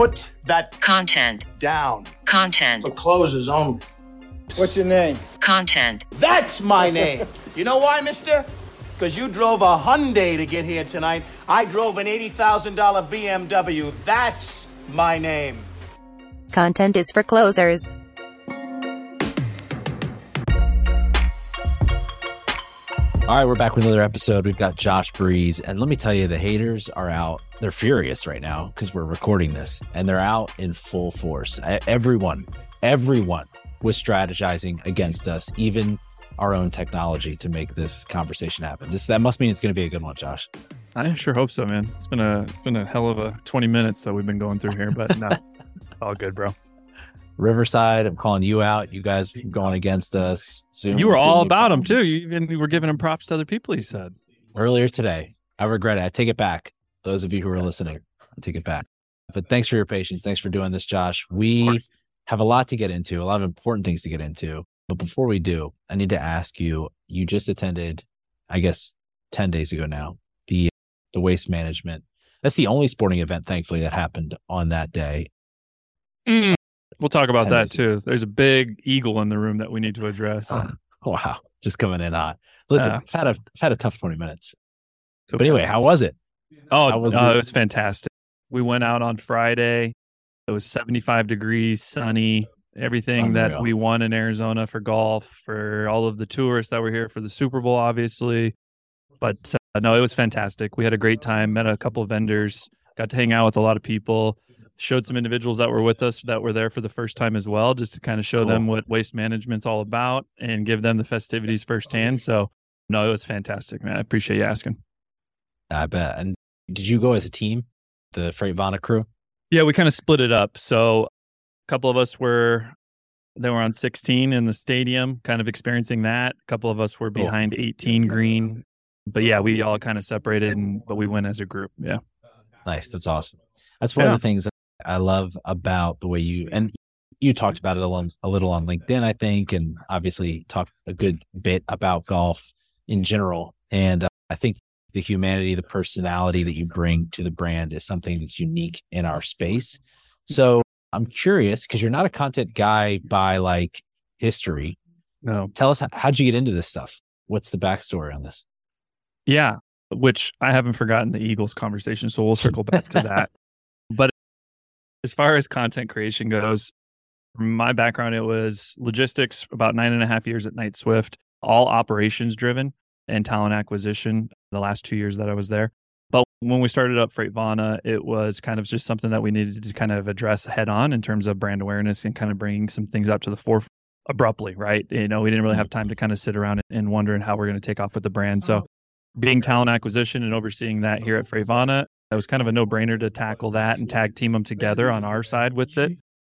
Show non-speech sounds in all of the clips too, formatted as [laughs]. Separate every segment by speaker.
Speaker 1: Put that
Speaker 2: content,
Speaker 1: down
Speaker 2: content,
Speaker 1: for closers only.
Speaker 3: What's your name?
Speaker 2: content,
Speaker 1: That's my name. You know why, mister? Because you drove a Hyundai to get here tonight. I drove an $80,000 BMW. That's my name.
Speaker 4: Content is for closers.
Speaker 5: All right, we're back with another episode. We've got Josh Breeze, and let me tell you, the haters are out. They're furious right now because we're recording this, and they're out in full force. Everyone, everyone was strategizing against us, even our own technology, to make this conversation happen. This that must mean it's going to be a good one, Josh.
Speaker 6: I sure hope so, man. It's been a it's been a hell of a 20 minutes that we've been going through here, but no, [laughs] all good, bro.
Speaker 5: Riverside, I'm calling you out. You guys going against us. Zoom
Speaker 6: You were all about him too. You even were giving him props to other people. He said,
Speaker 5: earlier today. I regret it. I take it back. Those of you who are listening, I take it back. But thanks for your patience. Thanks for doing this, Josh. We have a lot to get into, a lot of important things to get into. But before we do, I need to ask you, you just attended, I guess 10 days ago now, the the waste management. That's the only sporting event, thankfully, that happened on that day.
Speaker 6: Mm. "We'll talk about that too." There's a big eagle in the room that we need to address. [laughs]
Speaker 5: Wow. Just coming in hot. Listen,
Speaker 6: Yeah.
Speaker 5: I've had a I've had a tough 20 minutes.
Speaker 6: So-
Speaker 5: But anyway, how was it?
Speaker 6: Oh,
Speaker 5: How was
Speaker 6: uh, it was fantastic. We went out on Friday. It was 75 degrees, sunny, everything that we won in Arizona for golf, for all of the tourists that were here for the Super Bowl, obviously. But uh, no, it was fantastic. We had a great time, met a couple of vendors, got to hang out with a lot of people, showed some individuals that were with us that were there for the first time as well, just to kind of show them what waste management's all about and give them the festivities firsthand. So, no, it was fantastic, man. I appreciate you asking.
Speaker 5: I bet. And did you go as a team, the Freightvana crew?
Speaker 6: Yeah, we kind of split it up. So a couple of us were they were on 16 in the stadium, kind of experiencing that. A couple of us were
Speaker 5: Cool.
Speaker 6: behind 18 green. But yeah, we all kind of separated and but we went as a group. Yeah.
Speaker 5: Nice. That's awesome. That's one
Speaker 6: Yeah.
Speaker 5: of the things I love about the way you and you talked about it a little, a little on LinkedIn, I think, and obviously talked a good bit about golf in general. And uh, I think the humanity, the personality that you bring to the brand is something that's unique in our space. So I'm curious because you're not a content guy by like history.
Speaker 6: No.
Speaker 5: Tell us how, how'd you get into this stuff? What's the backstory on this?
Speaker 6: Yeah, which I haven't forgotten the Eagles conversation, so we'll circle back to that. As far as content creation goes, from my background, it was logistics, about nine and a half years at Knight-Swift, all operations driven and talent acquisition the last two years that I was there. But when we started up Freightvana, it was kind of just something that we needed to kind of address head on in terms of brand awareness and kind of bringing some things up to the forefront abruptly, right? You know, we didn't really mm-hmm. have time to kind of sit around and wondering how we're going to take off with the brand. So oh. being talent acquisition and overseeing that here at Freightvana, it was kind of a no brainer to tackle that and tag team them together on our side with it.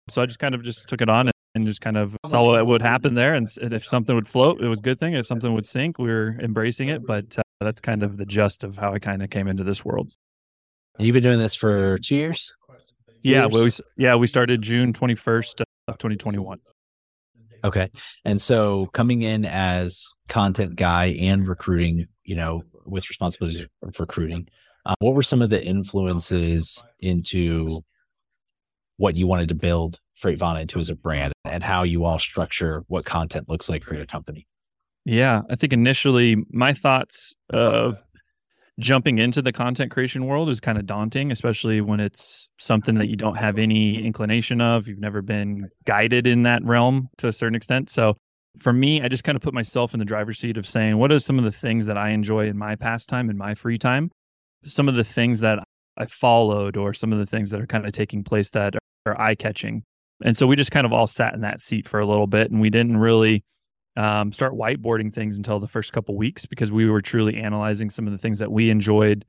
Speaker 6: So I just kind of just took it on and, just kind of saw what would happen there. And, if something would float, it was a good thing. If something would sink, we were embracing it. But uh, that's kind of the gist of how I kind of came into this world.
Speaker 5: And you've been doing this for two years?
Speaker 6: Yeah,
Speaker 5: Years?
Speaker 6: we, yeah, we started June 21st of 2021.
Speaker 5: Okay. And so coming in as content guy and recruiting, you know, with responsibilities of recruiting, uh, what were some of the influences into what you wanted to build Freightvana into as a brand and how you all structure what content looks like for your company?
Speaker 6: Yeah, I think initially my thoughts of jumping into the content creation world is kind of daunting, especially when it's something that you don't have any inclination of. You've never been guided in that realm to a certain extent. So for me, I just kind of put myself in the driver's seat of saying, what are some of the things that I enjoy in my pastime, in my free time? Some of the things that I followed, or some of the things that are kind of taking place that are eye catching. And so we just kind of all sat in that seat for a little bit and we didn't really um, start whiteboarding things until the first couple weeks because we were truly analyzing some of the things that we enjoyed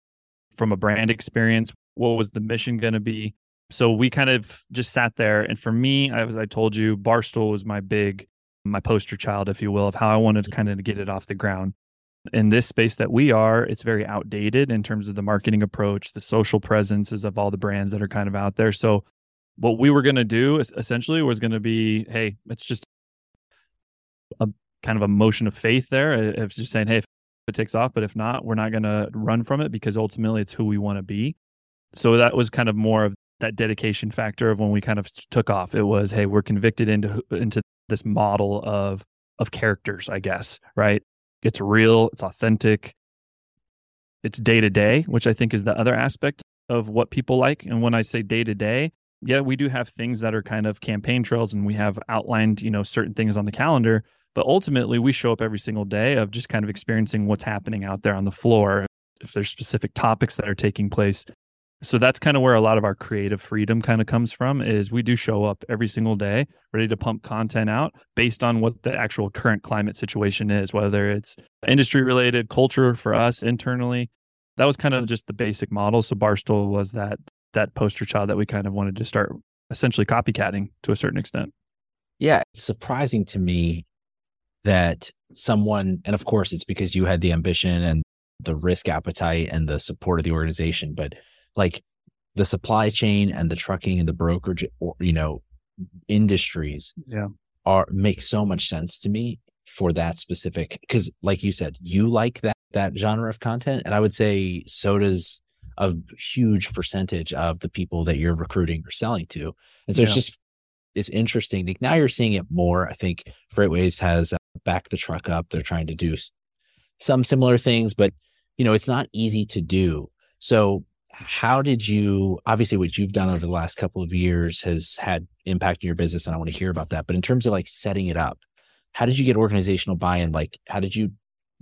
Speaker 6: from a brand experience. What was the mission going to be? So we kind of just sat there. And for me, as I told you, Barstool was my big, my poster child, if you will, of how I wanted to kind of get it off the ground. In this space that we are, it's very outdated in terms of the marketing approach, the social presences of all the brands that are kind of out there. So what we were going to do essentially was going to be, hey, it's just a kind of a motion of faith there. It's just saying, hey, if it takes off, but if not, we're not going to run from it because ultimately it's who we want to be. So that was kind of more of that dedication factor of when we kind of took off. It was, hey, we're convicted into into this model of of characters, I guess, right? It's real, it's authentic, it's day to day, which I think is the other aspect of what people like. And when I say day to day, yeah, we do have things that are kind of campaign trails and we have outlined, you know, certain things on the calendar, but ultimately we show up every single day of just kind of experiencing what's happening out there on the floor. If there's specific topics that are taking place, so that's kind of where a lot of our creative freedom kind of comes from is we do show up every single day ready to pump content out based on what the actual current climate situation is whether it's industry related culture for us internally. That was kind of just the basic model. So barstool was that that poster child that we kind of wanted to start essentially copycatting to a certain extent.
Speaker 5: Yeah it's surprising to me that someone and of course it's because you had the ambition and the risk appetite and the support of the organization but like the supply chain and the trucking and the brokerage, or, you know, industries
Speaker 6: yeah.
Speaker 5: are make so much sense to me for that specific because like you said you like that that genre of content and i would say so does a huge percentage of the people that you're recruiting or selling to and so yeah. it's just it's interesting now you're seeing it more i think freightwaves has uh, backed the truck up they're trying to do some similar things but you know it's not easy to do so how did you obviously what you've done over the last couple of years has had impact in your business and i want to hear about that. But in terms of like setting it up how did you get organizational buy-in? Like how did you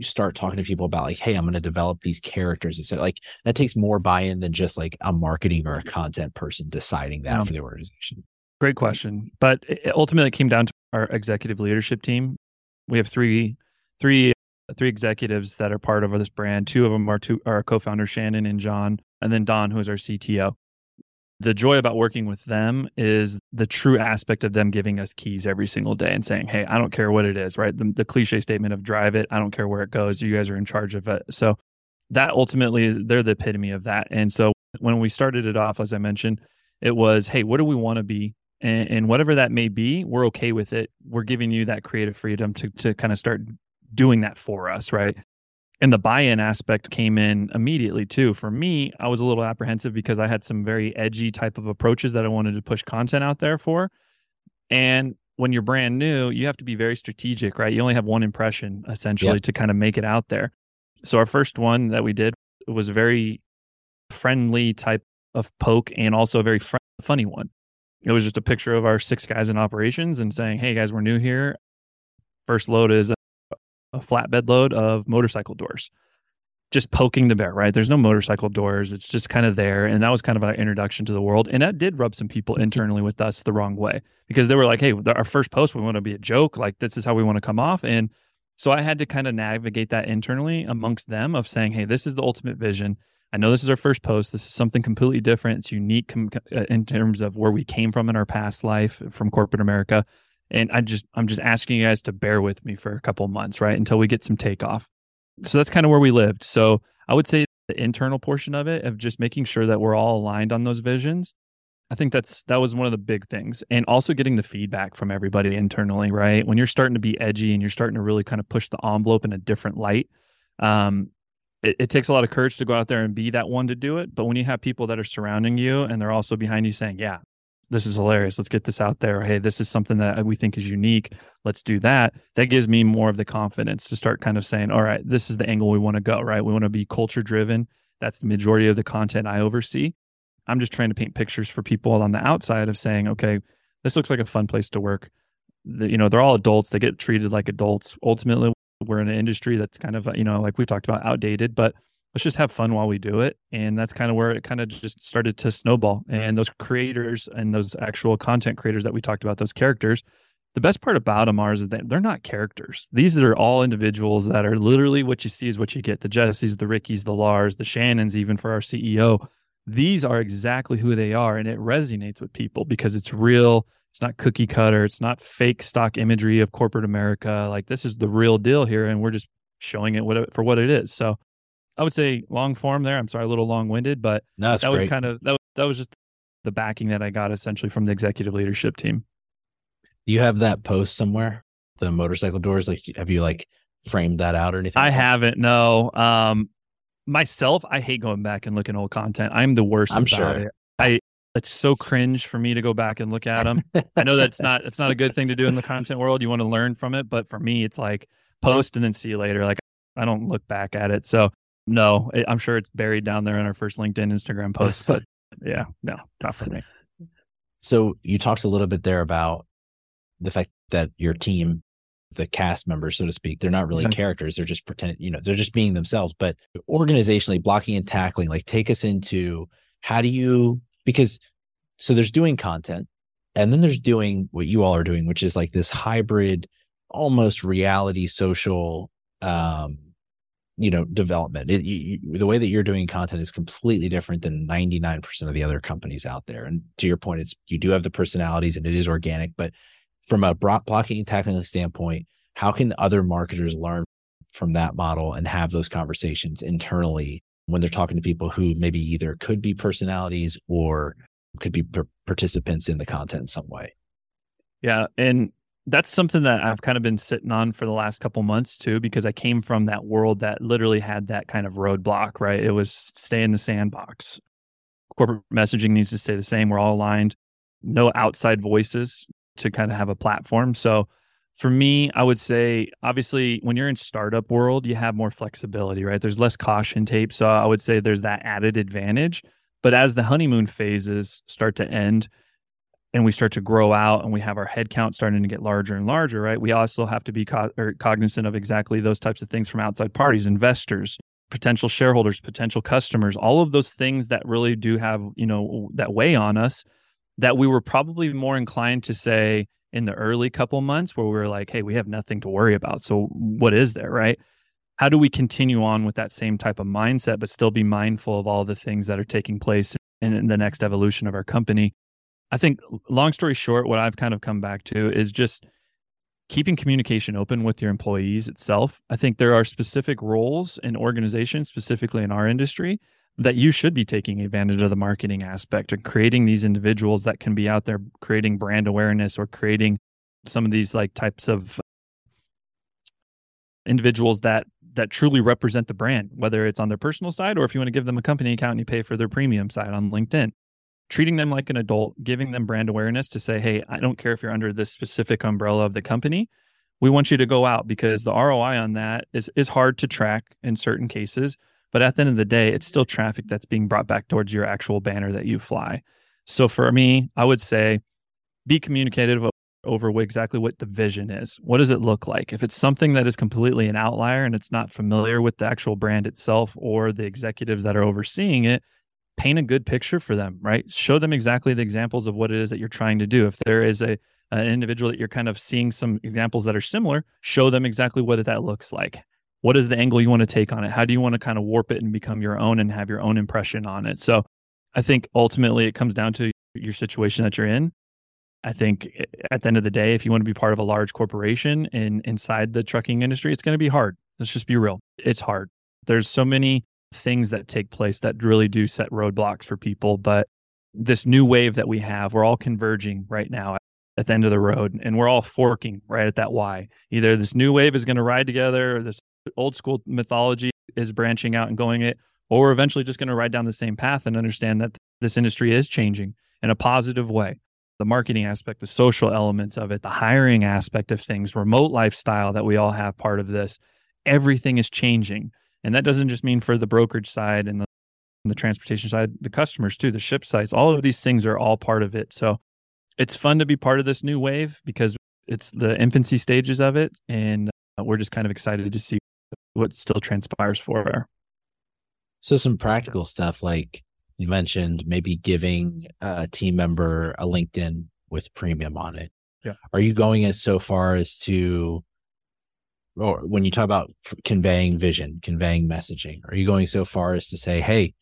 Speaker 5: start talking to people about like hey i'm going to develop these characters instead like that takes more buy-in than just like a marketing or a content person deciding that yeah. for the organization.
Speaker 6: Great question. But ultimately it ultimately came down to our executive leadership team. We have three three three executives that are part of this brand two of them are two are co-founders shannon and john and then Don, who is our CTO. The joy about working with them is the true aspect of them giving us keys every single day and saying, Hey, I don't care what it is, right? The, the cliche statement of drive it, I don't care where it goes. You guys are in charge of it. So that ultimately, they're the epitome of that. And so when we started it off, as I mentioned, it was, Hey, what do we want to be? And, and whatever that may be, we're okay with it. We're giving you that creative freedom to, to kind of start doing that for us, right? and the buy-in aspect came in immediately too. For me i was a little apprehensive because i had some very edgy type of approaches that i wanted to push content out there for. And when you're brand new you have to be very strategic right? You only have one impression essentially yep. to kind of make it out there. So our first one that we did was a very friendly type of poke and also a very fr- funny one. It was just a picture of our six guys in operations and saying hey guys we're new here. First load is a flatbed load of motorcycle doors just poking the bear, right? There's no motorcycle doors. It's just kind of there. And that was kind of our introduction to the world. And that did rub some people internally with us the wrong way because they were like, hey, our first post, we want to be a joke. Like, this is how we want to come off. And so I had to kind of navigate that internally amongst them of saying, hey, this is the ultimate vision. I know this is our first post. This is something completely different. It's unique com- uh, in terms of where we came from in our past life from corporate America and I just I'm just asking you guys to bear with me for a couple months, right, until we get some takeoff. So that's kind of where we lived. So I would say the internal portion of it of just making sure that we're all aligned on those visions. I think that's that was one of the big things, and also getting the feedback from everybody internally, right? When you're starting to be edgy and you're starting to really kind of push the envelope in a different light, um, it, it, takes a lot of courage to go out there and be that one to do it. But when you have people that are surrounding you and they're also behind you saying, "Yeah, this is hilarious. Let's get this out there. Hey, this is something that we think is unique. Let's do that. That gives me more of the confidence to start kind of saying, all right, this is the angle we want to go, right? We want to be culture driven. That's the majority of the content I oversee. I'm just trying to paint pictures for people on the outside of saying, okay, this looks like a fun place to work. The, you know, they're all adults. They get treated like adults. Ultimately, we're in an industry that's kind of, you know, like we talked about, outdated, but let's just have fun while we do it. And that's kind of where it kind of just started to snowball. Mm-hmm. And those creators and those actual content creators that we talked about those characters the best part about them are is that they're not characters. These are all individuals that are literally what you see is what you get. The jessies the rickies the lars the shannons even for our ceo these are exactly who they are and it resonates with people because it's real it's not cookie cutter it's not fake stock imagery of corporate america. Like this is the real deal here and we're just showing it what for what it is. So I would say long form there. I'm sorry, a little long winded, but
Speaker 5: no,
Speaker 6: that
Speaker 5: great.
Speaker 6: was kind of that was, that was just the backing that I got essentially from the executive leadership team.
Speaker 5: You have that post somewhere, the motorcycle doors. Like, have you like framed that out or anything?
Speaker 6: I haven't. No. Um, myself, I hate going back and looking old content. I'm the worst.
Speaker 5: I'm sure.
Speaker 6: It. I it's so cringe for me to go back and look at them. I know that's not it's not a good thing to do in the content world. You want to learn from it, but for me, it's like post and then see you later. Like I don't look back at it. So no, I'm sure it's buried down there in our first LinkedIn, Instagram [laughs] post. But yeah, no, not for me.
Speaker 5: So you talked a little bit there about the fact that your team, the cast members, so to speak, they're not really okay. characters. They're just pretending, you know, they're just being themselves. But organizationally, blocking and tackling, like take us into how do you because so there's doing content and then there's doing what you all are doing, which is like this hybrid, almost reality social um you know development. It, you, the way that you're doing content is completely different than 99% of the other companies out there. And to your point it's you do have the personalities and it is organic but from a blocking and tackling standpoint how can other marketers learn from that model and have those conversations internally when they're talking to people who maybe either could be personalities or could be participants in the content in some way?
Speaker 6: Yeah and that's something that I've kind of been sitting on for the last couple months too, because I came from that world that literally had that kind of roadblock, right? It was stay in the sandbox. Corporate messaging needs to stay the same. We're all aligned, no outside voices to kind of have a platform. So for me, I would say obviously when you're in startup world, you have more flexibility, right? There's less caution tape. So I would say there's that added advantage. But as the honeymoon phases start to end, and we start to grow out and we have our head count starting to get larger and larger, right? We also have to be co- cognizant of exactly those types of things from outside parties, investors, potential shareholders, potential customers, all of those things that really do have, you know, that weigh on us that we were probably more inclined to say in the early couple months where we were like, hey, we have nothing to worry about. So what is there, right? How do we continue on with that same type of mindset, but still be mindful of all the things that are taking place in, in the next evolution of our company? I think, long story short, what I've kind of come back to is just keeping communication open with your employees itself. I think there are specific roles in organizations, specifically in our industry, that you should be taking advantage of the marketing aspect and creating these individuals that can be out there creating brand awareness or creating some of these like types of individuals that that truly represent the brand whether it's on their personal side or if you want to give them a company account and you pay for their premium side on linkedin treating them like an adult, giving them brand awareness to say, hey, I don't care if you're under this specific umbrella of the company. We want you to go out because the ROI on that is is hard to track in certain cases. But at the end of the day, it's still traffic that's being brought back towards your actual banner that you fly. So for me, I would say be communicative over exactly what the vision is. What does it look like? If it's something that is completely an outlier and it's not familiar with the actual brand itself or the executives that are overseeing it, paint a good picture for them, right? Show them exactly the examples of what it is that you're trying to do. If there is a an individual that you're kind of seeing some examples that are similar, show them exactly what that looks like. What is the angle you want to take on it? How do you want to kind of warp it and become your own and have your own impression on it? So I think ultimately it comes down to your situation that you're in. I think eh, at the end of the day, if you want to be part of a large corporation in inside the trucking industry, it's going to be hard. Let's just be real. It's hard. There's so many things that take place that really do set roadblocks for people. But this new wave that we have, we're all converging right now at the end of the road and we're all forking right at that Y. Either this new wave is going to ride together or this old school mythology is branching out and going it, or we're eventually just going to ride down the same path and understand that this industry is changing in a positive way. The marketing aspect, the social elements of it, the hiring aspect of things, remote lifestyle that we all have part of this, everything is changing. And that doesn't just mean for the brokerage side and the, and the transportation side, the customers too, the ship sites, all of these things are all part of it. So it's fun to be part of this new wave because it's the infancy stages of it. And uh, we're just kind of excited to see what still transpires for her.
Speaker 5: So some practical stuff like you mentioned, maybe giving a team member a LinkedIn with premium on it.
Speaker 6: Yeah.
Speaker 5: Are you going as so far as to or when you talk about conveying vision, conveying messaging, are you going so far as to say, hey,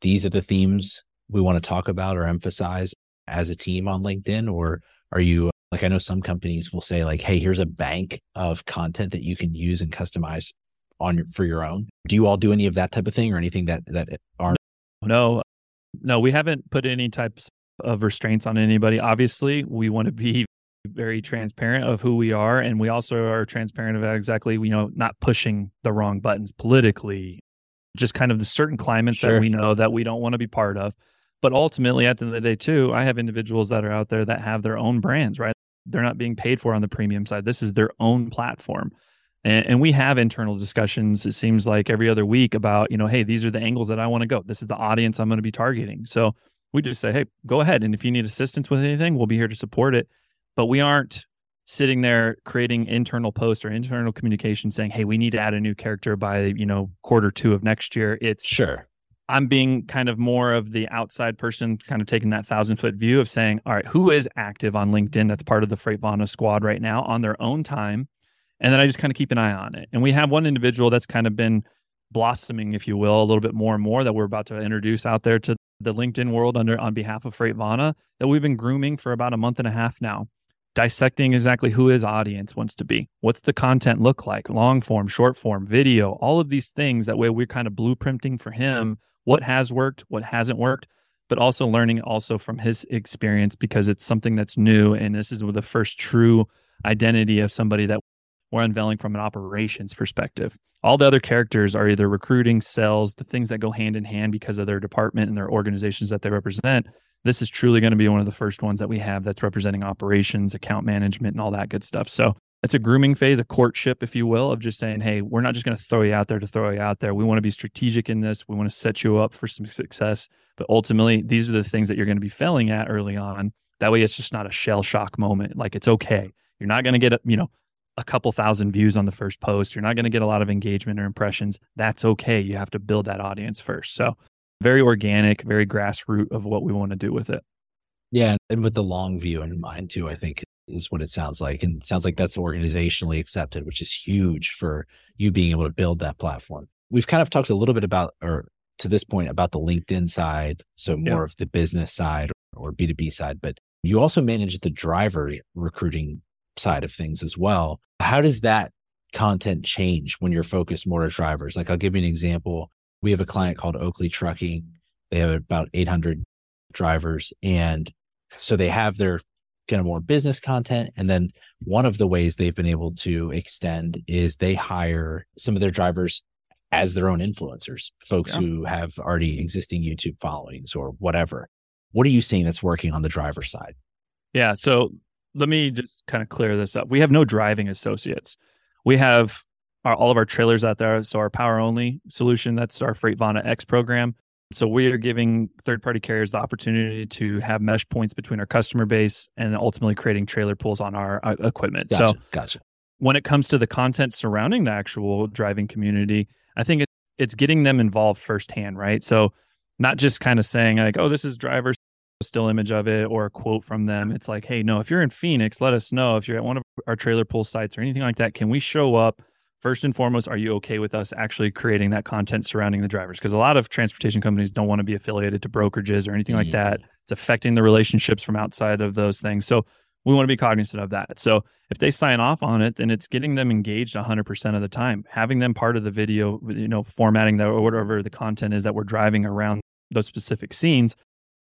Speaker 5: these are the themes we want to talk about or emphasize as a team on LinkedIn? Or are you like, I know some companies will say, like, hey, here's a bank of content that you can use and customize on your, for your own. Do you all do any of that type of thing or anything that, that are?
Speaker 6: No, uh, no, we haven't put any types of restraints on anybody. Obviously, we want to be very transparent of who we are and we also are transparent about exactly you know not pushing the wrong buttons politically just kind of the certain climates sure. that we know that we don't want to be part of But ultimately, at the end of the day, too, I have individuals that are out there that have their own brands, right? They're not being paid for on the premium side. This is their own platform. And, and we have internal discussions, it seems like every other week about, you know, hey, these are the angles that I want to go. This is the audience I'm going to be targeting. So we just say, hey, go ahead. And if you need assistance with anything, we'll be here to support it. But we aren't sitting there creating internal posts or internal communication saying, hey, we need to add a new character by, you know, quarter two of next year. It's
Speaker 5: Sure.
Speaker 6: I'm being kind of more of the outside person, kind of taking that thousand foot view of saying, all right, who is active on LinkedIn that's part of the Freight Freightvana squad right now on their own time? And then I just kind of keep an eye on it. And we have one individual that's kind of been blossoming, if you will, a little bit more and more that we're about to introduce out there to the LinkedIn world under on behalf of Freight Freightvana that we've been grooming for about a month and a half now, dissecting exactly who his audience wants to be. What's the content look like? Long form, short form, video, all of these things. That way we're kind of blueprinting for him what has worked, what hasn't worked, but also learning also from his experience because it's something that's new. And this is the first true identity of somebody that we're unveiling from an operations perspective. All the other characters are either recruiting, sales, the things that go hand in hand because of their department and their organizations that they represent. This is truly going to be one of the first ones that we have that's representing operations, account management, and all that good stuff. So it's a grooming phase, a courtship, if you will, of just saying, hey, we're not just going to throw you out there to throw you out there. We want to be strategic in this. We want to set you up for some success. But ultimately, these are the things that you're going to be failing at early on. That way, it's just not a shell shock moment. Like it's okay. You're not going to get, you know, a couple thousand views on the first post. You're not going to get a lot of engagement or impressions. That's okay. You have to build that audience first. So, very organic, very grassroots of what we want to do with it.
Speaker 5: Yeah. And with the long view in mind, too, I think is what it sounds like. And it sounds like that's organizationally accepted, which is huge for you being able to build that platform. We've kind of talked a little bit about, or to this point, about the LinkedIn side. So more yeah. of the business side or B2B side, but you also manage the driver recruiting side of things as well. How does that content change when you're focused more to drivers? Like I'll give you an example. We have a client called Oakley Trucking. They have about 800 drivers. And so they have their kind of more business content. And then one of the ways they've been able to extend is they hire some of their drivers as their own influencers, folks yeah. who have already existing YouTube followings or whatever. What are you seeing that's working on the driver side?
Speaker 6: Yeah. So let me just kind of clear this up. We have no driving associates. We have our, all of our trailers out there. So our power only solution, that's our Freightvana X program. So we are giving third party carriers the opportunity to have mesh points between our customer base and ultimately creating trailer pools on our uh, equipment.
Speaker 5: Gotcha,
Speaker 6: so
Speaker 5: gotcha.
Speaker 6: When it comes to the content surrounding the actual driving community, I think it, it's getting them involved firsthand, right? So not just kind of saying like, oh, this is driver still image of it or a quote from them. It's like, hey, no, if you're in Phoenix, let us know. If you're at one of our trailer pool sites or anything like that, can we show up? first and foremost, are you okay with us actually creating that content surrounding the drivers? Because a lot of transportation companies don't want to be affiliated to brokerages or anything mm-hmm. like that. It's affecting the relationships from outside of those things. So we want to be cognizant of that. So if they sign off on it, then it's getting them engaged 100% of the time, having them part of the video, you know, formatting that or whatever the content is that we're driving around those specific scenes.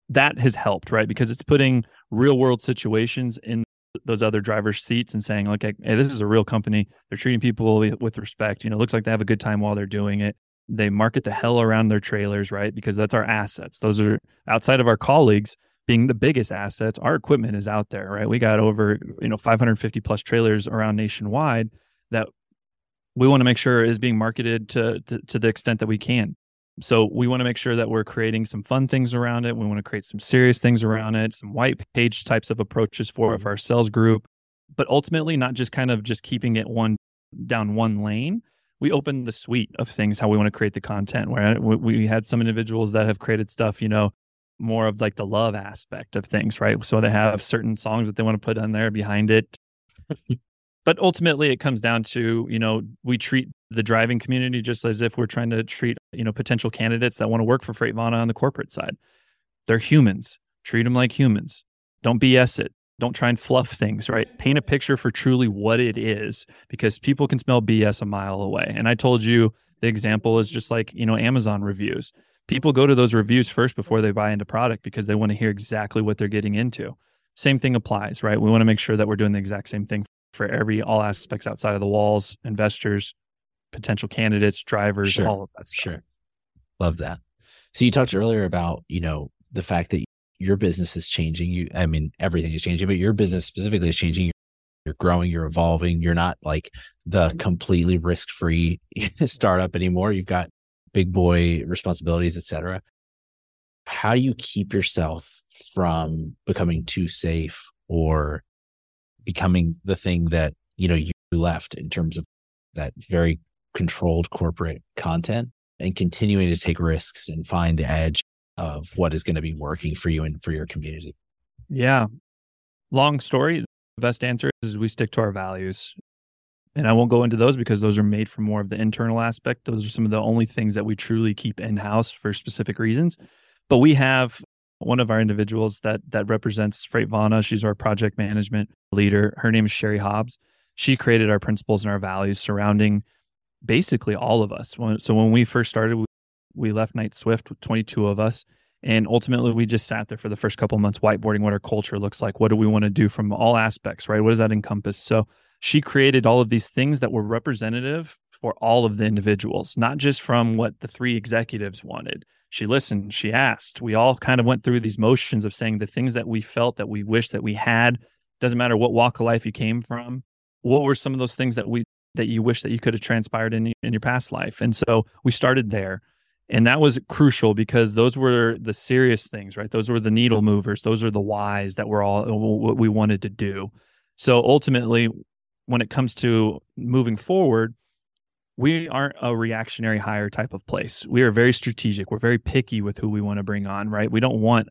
Speaker 6: That has helped, right? Because it's putting real world situations in those other drivers' seats and saying, like, hey, this is a real company. They're treating people with respect. You know, it looks like they have a good time while they're doing it. They market the hell around their trailers, right? Because that's our assets. Those are outside of our colleagues being the biggest assets. Our equipment is out there, right? We got over, you know, 550 plus trailers around nationwide that we want to make sure is being marketed to, to, to the extent that we can. So we want to make sure that we're creating some fun things around it. We want to create some serious things around it, some white page types of approaches for, for mm-hmm. our sales group, but ultimately not just kind of just keeping it one down one lane. We open the suite of things how we want to create the content. Where we had some individuals that have created stuff, you know, more of like the love aspect of things, right? So they have certain songs that they want to put on there behind it. But ultimately it comes down to you know we treat the driving community just as if we're trying to treat you know potential candidates that want to work for Freightvana on the corporate side. They're humans. Treat them like humans. Don't bs it. Don't try and fluff things right? Paint a picture for truly what it is because people can smell bs a mile away. And i told you the example is just like you know amazon reviews. People go to those reviews first before they buy into product because they want to hear exactly what they're getting into. Same thing applies right? We want to make sure that we're doing the exact same thing for every all aspects outside of the walls, investors, potential candidates, drivers,
Speaker 5: sure.
Speaker 6: all of that
Speaker 5: stuff. Sure. Love that. So you talked earlier about, you know, the fact that your business is changing. You, I mean, everything is changing, but your business specifically is changing. You're growing, you're evolving. You're not like the completely risk free [laughs] startup anymore. You've got big boy responsibilities, etc. How do you keep yourself from becoming too safe or becoming the thing that you know you left in terms of that very controlled corporate content and continuing to take risks and find the edge of what is going to be working for you and for your community?
Speaker 6: Yeah. Long story. The best answer is we stick to our values. And I won't go into those because those are made for more of the internal aspect. Those are some of the only things that we truly keep in house for specific reasons. But we have one of our individuals that that represents Freightvana. She's our project management leader. Her name is Sherry Hobbs. She created our principles and our values surrounding basically all of us. So when we first started, we left Knight-Swift with 22 of us. And ultimately, we just sat there for the first couple months, whiteboarding what our culture looks like. What do we want to do from all aspects, right? What does that encompass? So she created all of these things that were representative for all of the individuals, not just from what the three executives wanted. She listened, she asked. We all kind of went through these motions of saying the things that we felt that we wish that we had. Doesn't matter what walk of life you came from. What were some of those things that we that you wish that you could have transpired in in your past life? And so we started there. And that was crucial because those were the serious things, right? Those were the needle movers. Those are the whys that were all what we wanted to do. So ultimately, when it comes to moving forward, we aren't a reactionary hire type of place. We are very strategic. We're very picky with who we want to bring on, right? We don't want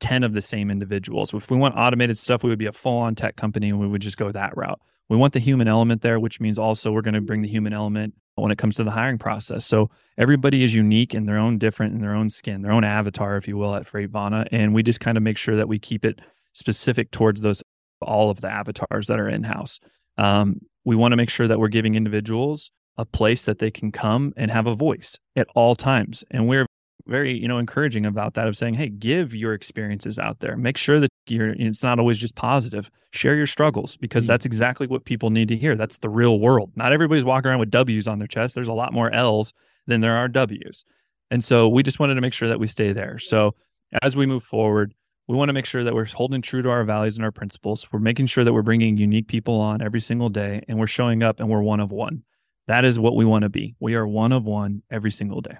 Speaker 6: 10 of the same individuals. If we want automated stuff, we would be a full on tech company and we would just go that route. We want the human element there, which means also we're going to bring the human element when it comes to the hiring process. So everybody is unique and their own different in their own skin, their own avatar, if you will, at Freightvana. And we just kind of make sure that we keep it specific towards those all of the avatars that are in house. Um, we want to make sure that we're giving individuals a place that they can come and have a voice at all times. And we're very you know encouraging about that of saying hey give your experiences out there. Make sure that you're it's not always just positive. Share your struggles because mm-hmm. that's exactly what people need to hear. That's the real world. Not everybody's walking around with w's on their chest. There's a lot more l's than there are w's. And so we just wanted to make sure that we stay there. So as we move forward we want to make sure that we're holding true to our values and our principles. We're making sure that we're bringing unique people on every single day and we're showing up and we're one of one that is what we want to be we are one of one every single day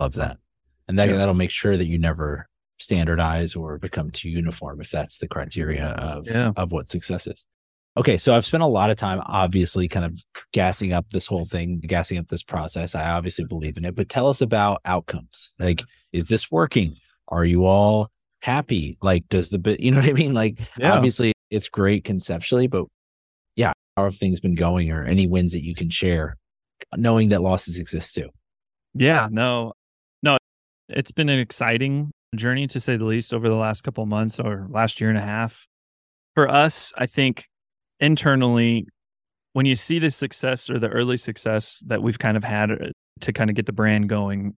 Speaker 5: Love that. And that, yeah. that'll make sure that you never standardize or become too uniform if that's the criteria of, yeah. of what success is. Okay, so I've spent a lot of time obviously kind of gassing up this whole thing, gassing up this process. I obviously believe in it, but tell us about outcomes. Like, is this working? Are you all happy? Like, does the bit, you know what I mean? Like, yeah. obviously it's great conceptually, but how have things been going or any wins that you can share, knowing that losses exist too?
Speaker 6: Yeah, no, no, it's been an exciting journey to say the least over the last couple months or last year and a half. For us, I think internally, when you see the success or the early success that we've kind of had uh, to kind of get the brand going,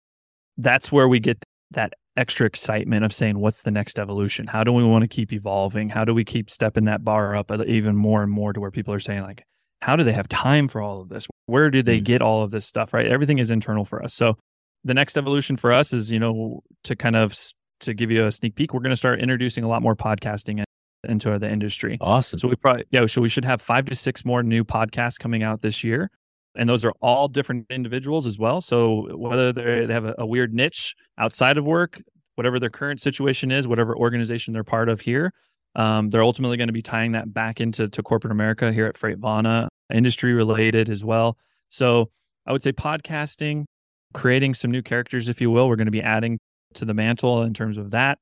Speaker 6: that's where we get that extra excitement of saying, what's the next evolution? How do we want to keep evolving? How do we keep stepping that bar up even more and more to where people are saying, like, how do they have time for all of this? Where do they mm. get all of this stuff? Right. Everything is internal for us. So the next evolution for us is, you know, to kind of to give you a sneak peek, we're going to start introducing a lot more podcasting into the industry.
Speaker 5: Awesome.
Speaker 6: So we probably yeah, so we should have 5 to 6 more new podcasts coming out this year. And those are all different individuals as well. So whether they have a, a weird niche outside of work, whatever their current situation is, whatever organization they're part of here, um, they're ultimately going to be tying that back into to corporate America here at Freightvana, industry related as well. So I would say podcasting, creating some new characters, if you will. We're going to be adding to the mantle in terms of that.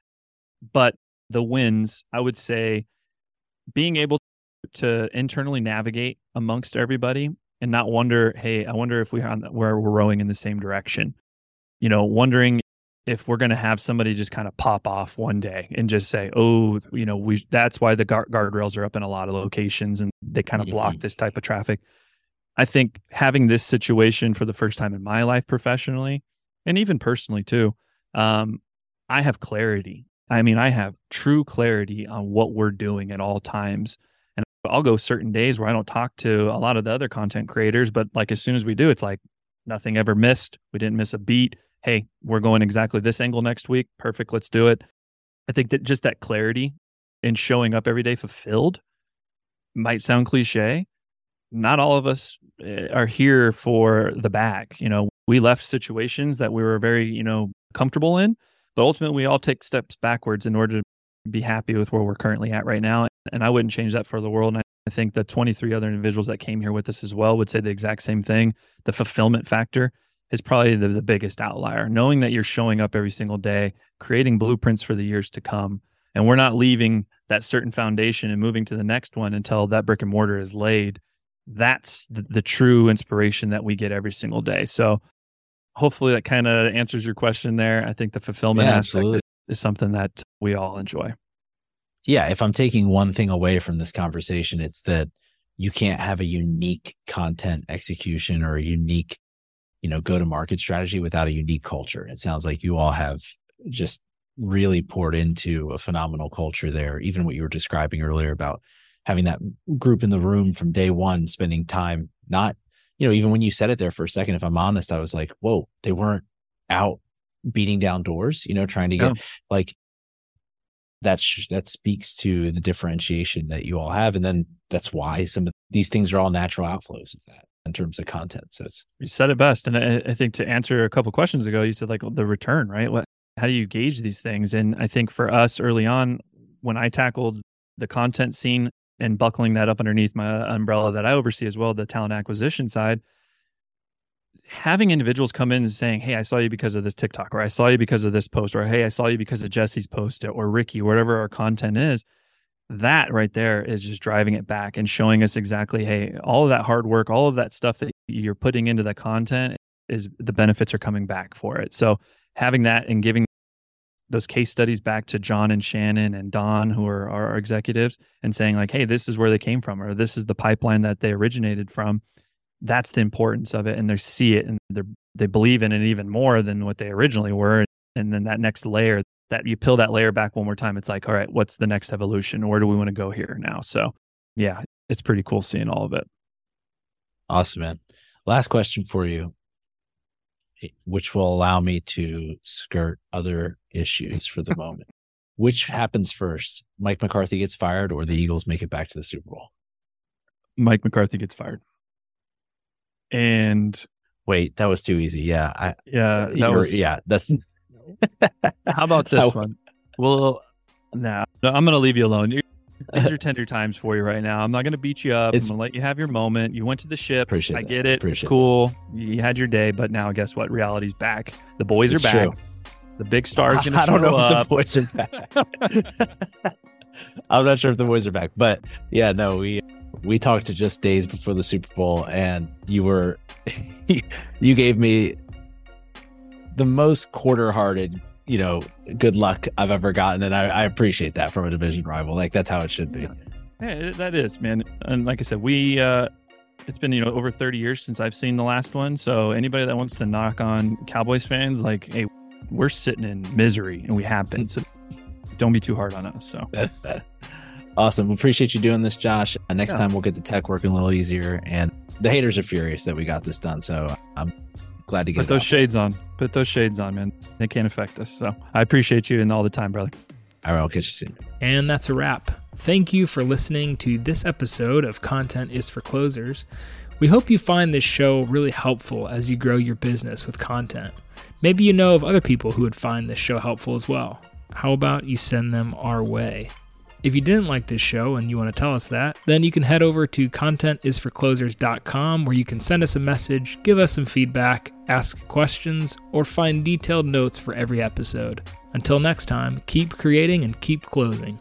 Speaker 6: But the wins, I would say, being able to internally navigate amongst everybody and not wonder, hey, I wonder if we are where we're rowing in the same direction. You know, wondering if we're going to have somebody just kind of pop off one day and just say, "Oh, you know, we that's why the guard guardrails are up in a lot of locations and they kind of block mm-hmm. this type of traffic." I think having this situation for the first time in my life professionally and even personally too, um, I have clarity. I mean, I have true clarity on what we're doing at all times. I'll go certain days where I don't talk to a lot of the other content creators, but like as soon as we do, it's like nothing ever missed. We didn't miss a beat. hey, we're going exactly this angle next week. Perfect. Let's do it. I think that just that clarity in showing up every day fulfilled might sound cliche. Not all of us eh, are here for the back. You know, we left situations that we were very, you know, comfortable in, but ultimately we all take steps backwards in order to be happy with where we're currently at right now. And I wouldn't change that for the world. And I think the 23 other individuals that came here with us as well would say the exact same thing. The fulfillment factor is probably the, the biggest outlier. Knowing that you're showing up every single day, creating blueprints for the years to come, and we're not leaving that certain foundation and moving to the next one until that brick and mortar is laid. That's the, the true inspiration that we get every single day. So hopefully that kind of answers your question there. I think the fulfillment
Speaker 5: Yeah,
Speaker 6: aspect
Speaker 5: absolutely.
Speaker 6: is something that we all enjoy.
Speaker 5: Yeah, if I'm taking one thing away from this conversation, it's that you can't have a unique content execution or a unique, you know, go to market strategy without a unique culture. It sounds like you all have just really poured into a phenomenal culture there. Even what you were describing earlier about having that group in the room from day one, spending time, not, you know, even when you said it there for a second, if I'm honest, I was like, whoa, they weren't out beating down doors, you know, trying to get
Speaker 6: No.
Speaker 5: like that sh- that speaks to the differentiation that you all have and then that's why some of these things are all natural outflows of that in terms of content so it's
Speaker 6: You said it best, and I, I think to answer a couple questions ago, you said like the return, right? What? How do you gauge these things? And I think for us early on, when I tackled the content scene and buckling that up underneath my umbrella that I oversee as well, the talent acquisition side, having individuals come in and saying, "Hey, I saw you because of this TikTok," or "I saw you because of this post," or "Hey, I saw you because of Jesse's post," or Ricky, whatever our content is. That right there is just driving it back and showing us exactly, hey, all of that hard work, all of that stuff that you're putting into the content is the benefits are coming back for it. So having that and giving those case studies back to John and Shannon and Don, who are our executives, and saying like, "Hey, this is where they came from, or this is the pipeline that they originated from." That's the importance of it, and they see it, and they they believe in it even more than what they originally were. And then that next layer, that you peel that layer back one more time, it's like, all right, what's the next evolution? Where do we want to go here now? So, yeah, it's pretty cool seeing all of it.
Speaker 5: awesome man last question for you eh, which will allow me to skirt other issues for the moment [laughs] which happens first mike mccarthy gets fired or the eagles make it back to the super bowl
Speaker 6: Mike McCarthy gets fired, and
Speaker 5: wait that was too easy yeah i
Speaker 6: yeah, uh,
Speaker 5: that
Speaker 6: was
Speaker 5: yeah that's
Speaker 6: How about this
Speaker 5: How-
Speaker 6: one? Well, nah, no, I'm going to leave you alone. You're- These are [laughs] tender times for you right now. I'm not going to beat you up.
Speaker 5: It's-
Speaker 6: I'm going to let you have your moment. You went to the ship.
Speaker 5: Appreciate
Speaker 6: I
Speaker 5: that.
Speaker 6: get it.
Speaker 5: Appreciate
Speaker 6: it's cool. You had your day, but now guess what? Reality's back. The boys
Speaker 5: It's
Speaker 6: are back.
Speaker 5: true.
Speaker 6: The big star's [laughs] going to
Speaker 5: I
Speaker 6: show
Speaker 5: don't know
Speaker 6: up.
Speaker 5: if the boys are back. [laughs] I'm not sure if the boys are back, but yeah, no, we we talked to just days before the Super Bowl, and you were [laughs] you gave me the most quarter-hearted, you know, good luck I've ever gotten, and I, I appreciate that from a division rival. Like that's how it should be.
Speaker 6: Yeah, that is, man. And like I said, we uh it's been, you know, over 30 years since I've seen the last one. So anybody that wants to knock on Cowboys fans like, hey, we're sitting in misery and we have been. So don't be too hard on us. So [laughs]
Speaker 5: awesome. Appreciate you doing this, Josh. Uh, next
Speaker 6: Yeah.
Speaker 5: time we'll get the tech working a little easier, and the haters are furious that we got this done. So I'm glad to get
Speaker 6: put those
Speaker 5: out.
Speaker 6: shades on. Put those shades on, man. They can't affect us. So I appreciate you and all the time, brother.
Speaker 5: All right, I'll catch you soon.
Speaker 2: And that's a wrap. Thank you for listening to this episode of Content is for Closers. We hope you find this show really helpful as you grow your business with content. Maybe you know of other people who would find this show helpful as well. How about you send them our way? If you didn't like this show and you want to tell us that, then you can head over to contentisforclosers.com where you can send us a message, give us some feedback, ask questions, or find detailed notes for every episode. Until next time, keep creating and keep closing.